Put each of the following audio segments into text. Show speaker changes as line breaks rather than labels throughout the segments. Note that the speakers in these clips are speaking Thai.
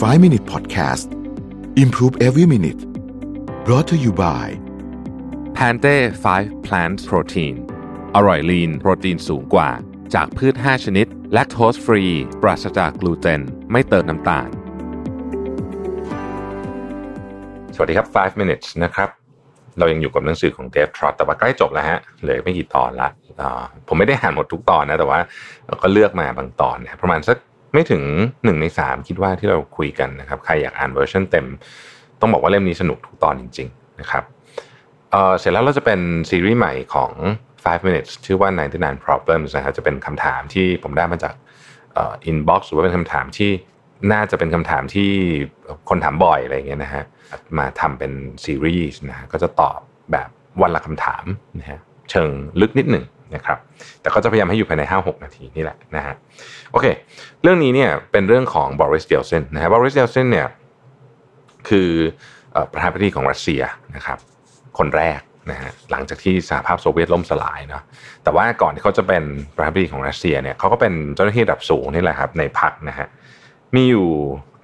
5 Minute Podcast Improve Every Minute brought to you by
Pante 5 Plant Protein อร่อยลีนโปรตีนสูงกว่า จากพืช 5 ชนิด และโทสฟรี ปราศจากกลูเตน ไม่เติมน้ำตาล สวัสดีครับ 5 minutes นะครับ เรายังอยู่กับหนังสือของเดฟทรอตแต่ว่าใกล้จบแล้วฮะ เหลือไม่กี่ตอนละอ่าผมไม่ได้อ่านหมดทุกตอนนะ แต่ว่าก็เลือกมาบางตอนนะประมาณสัก ไม่ถึงหนึ่งในสามคิดว่าที่เราคุยกันนะครับ ใครอยากอ่านเวอร์ชันเต็ม ต้องบอกว่าเล่มนี้สนุกทุกตอนจริง ๆ นะครับเเสร็จแล้วเราจะเป็นซีรีส์ใหม่ของ 5 minutes ชื่อว่า 99 problems นะฮะจะเป็นคำถามที่ผมได้มาจากเอ่อ inbox หรือว่าเป็นคำถามที่น่าจะเป็นคำถามที่คนถามบ่อยอะไรอย่างเงี้ยนะฮะมาทำเป็นซีรีส์นะฮะก็จะตอบแบบวันละคำถามนะฮะเชิงลึกนิดหนึ่ง นะครับแต่ก็จะพยายามให้อยู่ภายใน 5-6 นาทีนี่แหละนะฮะโอเค เรื่องนี้เนี่ยเป็นเรื่องของบริสเดลเซนนะฮะบริสเดลเซนเนี่ยคือประธานาธิบดีของรัสเซียนะครับคนแรกนะฮะหลังจากที่สหภาพโซเวียตล่มสลายเนาะแต่ว่าก่อนที่เขาจะเป็นประธานาธิบดีของรัสเซียเนี่ยเขาก็เป็นเจ้าหน้าที่ระดับสูงนี่แหละครับในพรรคนะฮะมีอยู่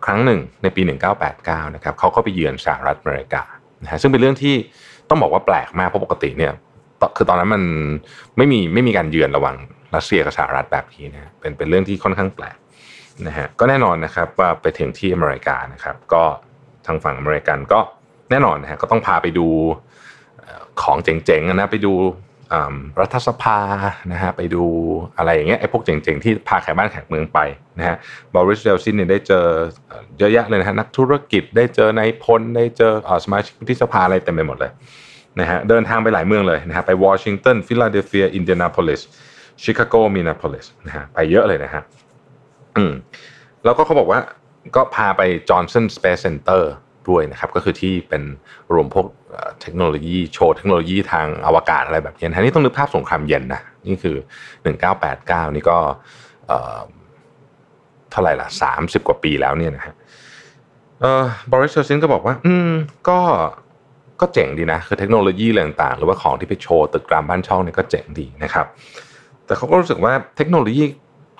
ครั้งหนึ่งในปี 1989นะครับเขาก็ไปเยือนสหรัฐอเมริกานะฮะซึ่งเป็นเรื่องที่ต้องบอกว่าแปลกมากเพราะปกติเนี่ย คือตอนนั้นมันไม่มีไม่มีการเยือนระหว่างรัสเซียกับสหรัฐแบบนี้นะเป็นเป็นเรื่องที่ค่อนข้างแปลกนะฮะก็แน่นอนนะครับว่าไปถึงที่อเมริกานะครับ ก็ทางฝั่งอเมริกันก็แน่นอนนะฮะก็ต้องพาไปดูของเจ๋งๆนะไปดูรัฐสภานะฮะไปดูอะไรอย่างเงี้ยไอ้พวกเจ๋งๆที่พาแขกบ้านแขกเมืองไปนะฮะบริสเดลซินเนี่ยได้เจอเยอะแยะเลยนะฮะนักธุรกิจได้เจอนายพลได้เจอสมาชิกวุฒิสภาอะไรเต็มไปหมดเลย นะฮะเดินทางไปหลายเมืองเลยนะฮะไปวอชิงตันฟิลาเดลเฟียอินเดียนาโพลิสชิคาโกมินาโพลิสนะฮะไปเยอะเลยนะฮะอืมแล้วก็เขาบอกว่าก็พาไปจอห์นสันสเปซเซ็นเตอร์ด้วยนะครับก็คือที่เป็นรวมพวกเทคโนโลยีโชว์เทคโนโลยีทางอวกาศอะไรแบบนี้นะนี่ต้องนึกภาพสงครามเย็นนะนี่คือ 1989 นี่ก็เท่าไหร่ล่ะ30 กว่าปีแล้วเนี่ยนะฮะบริสเซอร์ซินก็บอกว่า อืมก็ ก็เจ๋งดีนะ คือเทคโนโลยีอะไรต่างๆ หรือว่าของที่ไปโชว์ตึกรามบ้านช่องเนี่ยก็เจ๋งดีนะครับ แต่เขาก็รู้สึกว่าเทคโนโลยี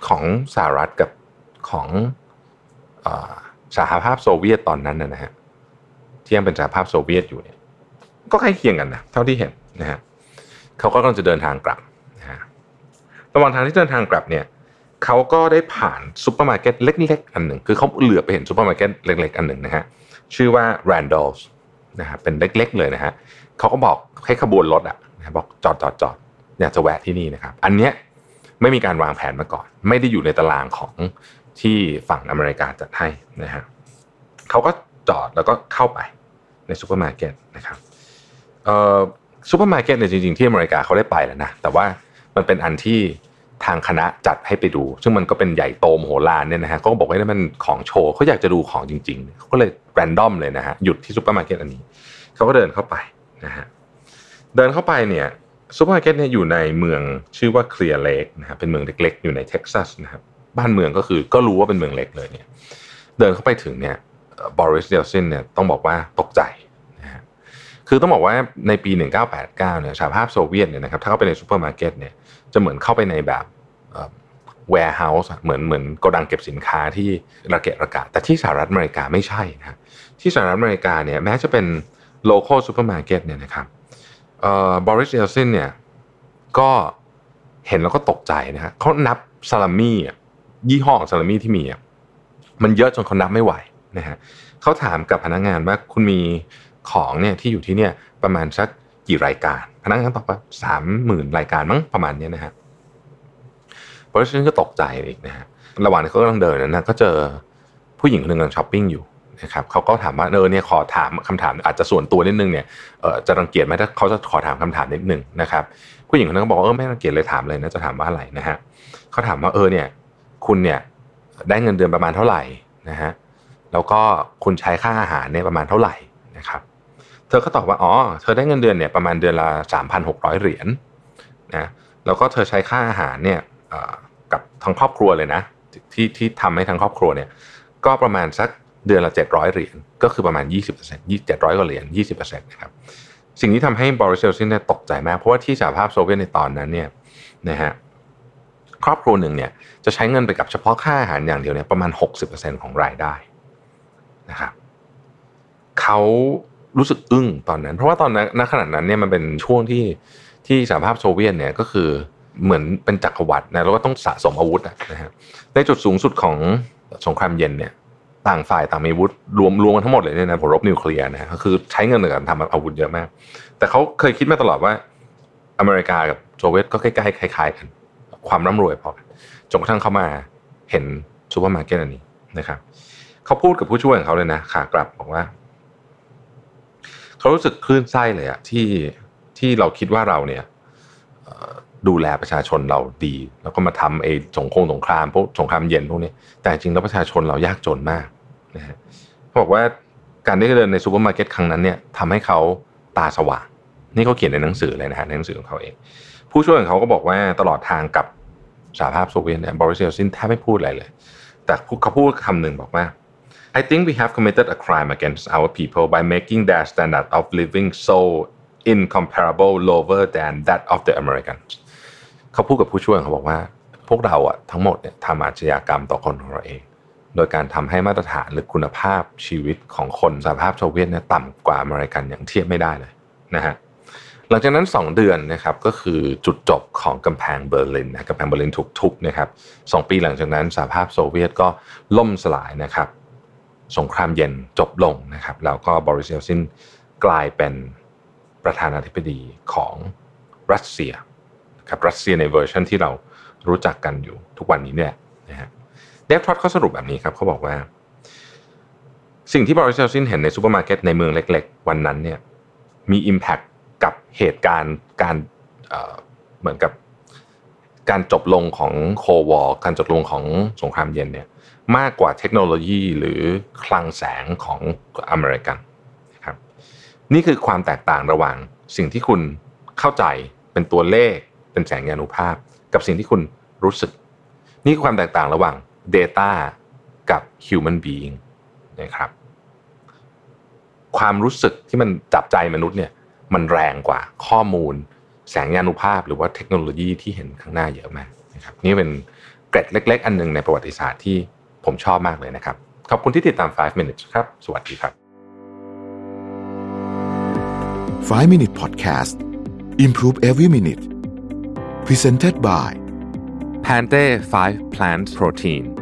ของสหรัฐกับของสหภาพโซเวียตตอนนั้นนะฮะที่ยังเป็นสหภาพโซเวียตอยู่เนี่ย ก็ใกล้เคียงกันนะเท่าที่เห็นนะฮะเขาก็กำลังจะเดินทางกลับนะฮะระหว่างทางที่เดินทางกลับเนี่ยเขาก็ได้ผ่านซูเปอร์มาร์เก็ตเล็กๆอันหนึ่ง คือเขาเหลือบไปเห็นซูเปอร์มาร์เก็ตเล็กๆอันหนึ่งนะฮะชื่อว่า Randall's นะฮะเป็นเล็ก ๆ เลยนะฮะเขาก็บอกให้ขบวนรถอะนะบอกจอดจอดจอดอยากจะแวะที่นี่นะครับ อันเนี้ยไม่มีการวางแผนมาก่อน ไม่ได้อยู่ในตารางของที่ฝั่งอเมริกาจัดให้นะฮะเขาก็จอดแล้วก็เข้าไปในซูเปอร์มาร์เก็ตนะครับเออซูเปอร์มาร์เก็ตเนี่ยจริงๆที่อเมริกาเขาได้ไปแล้วนะแต่ว่ามันเป็นอันที่ ทางคณะจัดให้ไปดู ซึ่งมันก็เป็นใหญ่โตมโหฬารเนี่ยนะฮะก็บอกว่านี่มันของโชว์เขาอยากจะดูของจริงๆเขาก็เลย random เลยนะฮะหยุดที่ซูเปอร์มาร์เก็ตอันนี้เขาก็เดินเข้าไปนะฮะเดินเข้าไปเนี่ยซูเปอร์มาร์เก็ตเนี่ยอยู่ในเมืองชื่อว่าเคลียร์เลกนะฮะเป็นเมืองเล็กๆ อยู่ในเท็กซัสนะครับบ้านเมืองก็คือก็รู้ว่าเป็นเมืองเล็กเลยเนี่ยเดินเข้าไปถึงเนี่ยบอริสเยลต์ซินเนี่ยต้องบอกว่าตกใจ คือต้องบอกว่าในปี 1989เนี่ยสหภาพโซเวียตเนี่ยนะครับถ้าเข้าไปในซูเปอร์มาร์เก็ตเนี่ยจะเหมือนเข้าไปในแบบ warehouse เหมือนเหมือนโกดังเก็บสินค้าที่ระเกะระกะ แต่ที่สหรัฐอเมริกาไม่ใช่นะที่สหรัฐอเมริกาเนี่ยแม้จะเป็น local supermarket เนี่ยนะครับบอริสเยลต์ซินเนี่ยก็เห็นแล้วก็ตกใจนะฮะเขานับซาลามี่ยี่ห้อของซาลามี่ที่มีมันเยอะจนเขานับไม่ไหวนะฮะเขาถามกับพนักงานว่าคุณมี ของเนี่ยที่อยู่ที่เนี่ยประมาณสักกี่รายการ พนักงานตอบว่าสามหมื่นรายการมั้งประมาณนี้นะฮะบริษัทก็ตกใจอีกนะฮะระหว่างที่เขากำลังเดินนั้นนะก็เจอผู้หญิงคนหนึ่งกำลังช้อปปิ้งอยู่นะครับเขาก็ถามว่าเออเนี่ยขอถามคำถามอาจจะส่วนตัวนิดนึงเนี่ยเออจะรังเกียจไหมถ้าเขาจะขอถามคำถามนิดนึงนะครับผู้หญิงคนนั้นก็บอกเออไม่รังเกียจเลยถามเลยนะจะถามว่าอะไรนะฮะเขาถามว่าเออเนี่ยคุณเนี่ยได้เงินเดือนประมาณเท่าไหร่นะฮะแล้วก็คุณใช้ค่าอาหารเนี่ยประมาณเท่าไหร่นะครับ เธอก็ตอบว่าอ๋อเธอได้เงินเดือนเนี่ยประมาณเดือนละ3,600เหรียญนะแล้วก็เธอใช้ค่าอาหารเนี่ยกับทั้งครอบครัวเลยนะที่ที่ทำให้ทั้งครอบครัวเนี่ยก็ประมาณสักเดือนละ700เหรียญก็คือประมาณ20% 700กว่าเหรียญ20%นะครับสิ่งที่ทำให้บริษัทซินเนี่ยตกใจมาก เพราะว่าที่สหภาพโซเวียตในตอนนั้นเนี่ยนะฮะครอบครัวหนึ่งเนี่ยจะใช้เงินไปกับเฉพาะค่าอาหารอย่างเดียวเนี่ยประมาณ 60%ของรายได้นะครับเขา รู้สึกอึ้งตอนนั้น เพราะว่าตอนนั้นณขณะนั้นเนี่ยมันเป็นช่วงที่ที่สหภาพโซเวียตเนี่ยก็คือเหมือนเป็นจักรวรรดินะแล้วก็ต้องสะสมอาวุธนะฮะในจุดสูงสุดของสงครามเย็นเนี่ยต่างฝ่ายต่างมีอาวุธรวมรวมกันทั้งหมดเลยเนี่ยนะผมรบนิวเคลียร์นะก็คือใช้เงินในการทำอาวุธเยอะมาก แต่เขาเคยคิดมาตลอดว่า อเมริกากับโซเวียตก็ใกล้ๆคล้ายๆกัน ความร่ำรวยพอกันจนกระทั่งเขามาเห็นซูเปอร์มาร์เก็ตอันนี้นะครับเขาพูดกับผู้ช่วยของเขาเลยนะขากลับบอกว่า เขารู้สึกคลื่นไส้เลยอะที่ที่เราคิดว่าเราเนี่ยดูแลประชาชนเราดี แล้วก็มาทำไอ้สงครามสงครามพวกสงครามเย็นพวกนี้แต่จริงแล้วประชาชนเรายากจนมากนะฮะเขาบอกว่าการได้เดินในซูเปอร์มาร์เก็ตครั้งนั้นเนี่ยทำให้เขาตาสว่าง นี่เขาเขียนในหนังสือเลยนะฮะในหนังสือของเขาเอง ผู้ช่วยของเขาก็บอกว่าตลอดทางกลับสหภาพโซเวียตเนี่ยบอริสเยลต์ซินแทบไม่พูดอะไรเลย แต่เขาพูดคำหนึ่งบอกว่า I think we have committed a crime against our people by making their standard of living so incomparable lower than that of the Americans เขาพูดกับผู้ช่วยเขาบอกว่า พวกเราอะทั้งหมดเนี่ยทำอาชญากรรมต่อคนของเราเอง โดยการทำให้มาตรฐานหรือคุณภาพชีวิตของคนสหภาพโซเวียตเนี่ยต่ำกว่าอเมริกันอย่างเทียบไม่ได้เลยนะฮะหลังจากนั้น 2 เดือนนะครับก็คือจุดจบของกำแพงเบอร์ลินนะกำแพงเบอร์ลินถูกทุบนะครับ2 ปีหลังจากนั้นสหภาพโซเวียตก็ล่มสลายนะครับ สงครามเย็นจบลงนะครับ แล้วก็บอริสเยลต์ซินกลายเป็นประธานาธิบดีของรัสเซียครับรัสเซียในเวอร์ชันที่เรารู้จักกันอยู่ทุกวันนี้เนี่ยนะฮะ Dave Trott เขาสรุปแบบนี้ครับเขาบอกว่า สิ่งที่บอริสเยลต์ซินเห็นในซูเปอร์มาร์เก็ตในเมืองเล็ก ๆ วันนั้นเนี่ยมี impact กับเหตุการณ์การเหมือนกับการจบลงของโควอลการจบลงของสงครามเย็นเนี่ย มากกว่าเทคโนโลยีหรือคลังแสงของอเมริกันนะครับนี่คือความแตกต่างระหว่างสิ่งที่คุณเข้าใจเป็นตัวเลขเป็นแสงยานุภาพ กับสิ่งที่คุณรู้สึก นี่คือความแตกต่างระหว่าง Data กับ Human Being นะครับความรู้สึกที่มันจับใจมนุษย์เนี่ยมันแรงกว่าข้อมูล แสงยานุภาพ หรือว่าเทคโนโลยีที่เห็นข้างหน้าเยอะมากนะครับนี่เป็นเกร็ดเล็ก ๆ อันหนึ่งในประวัติศาสตร์ที่ ผมชอบมากเลยนะครับ ขอบคุณที่ติดตาม 5 minutes ครับ สวัสดีครับ
5 minute podcast improve every minute presented by
Pante 5 plant protein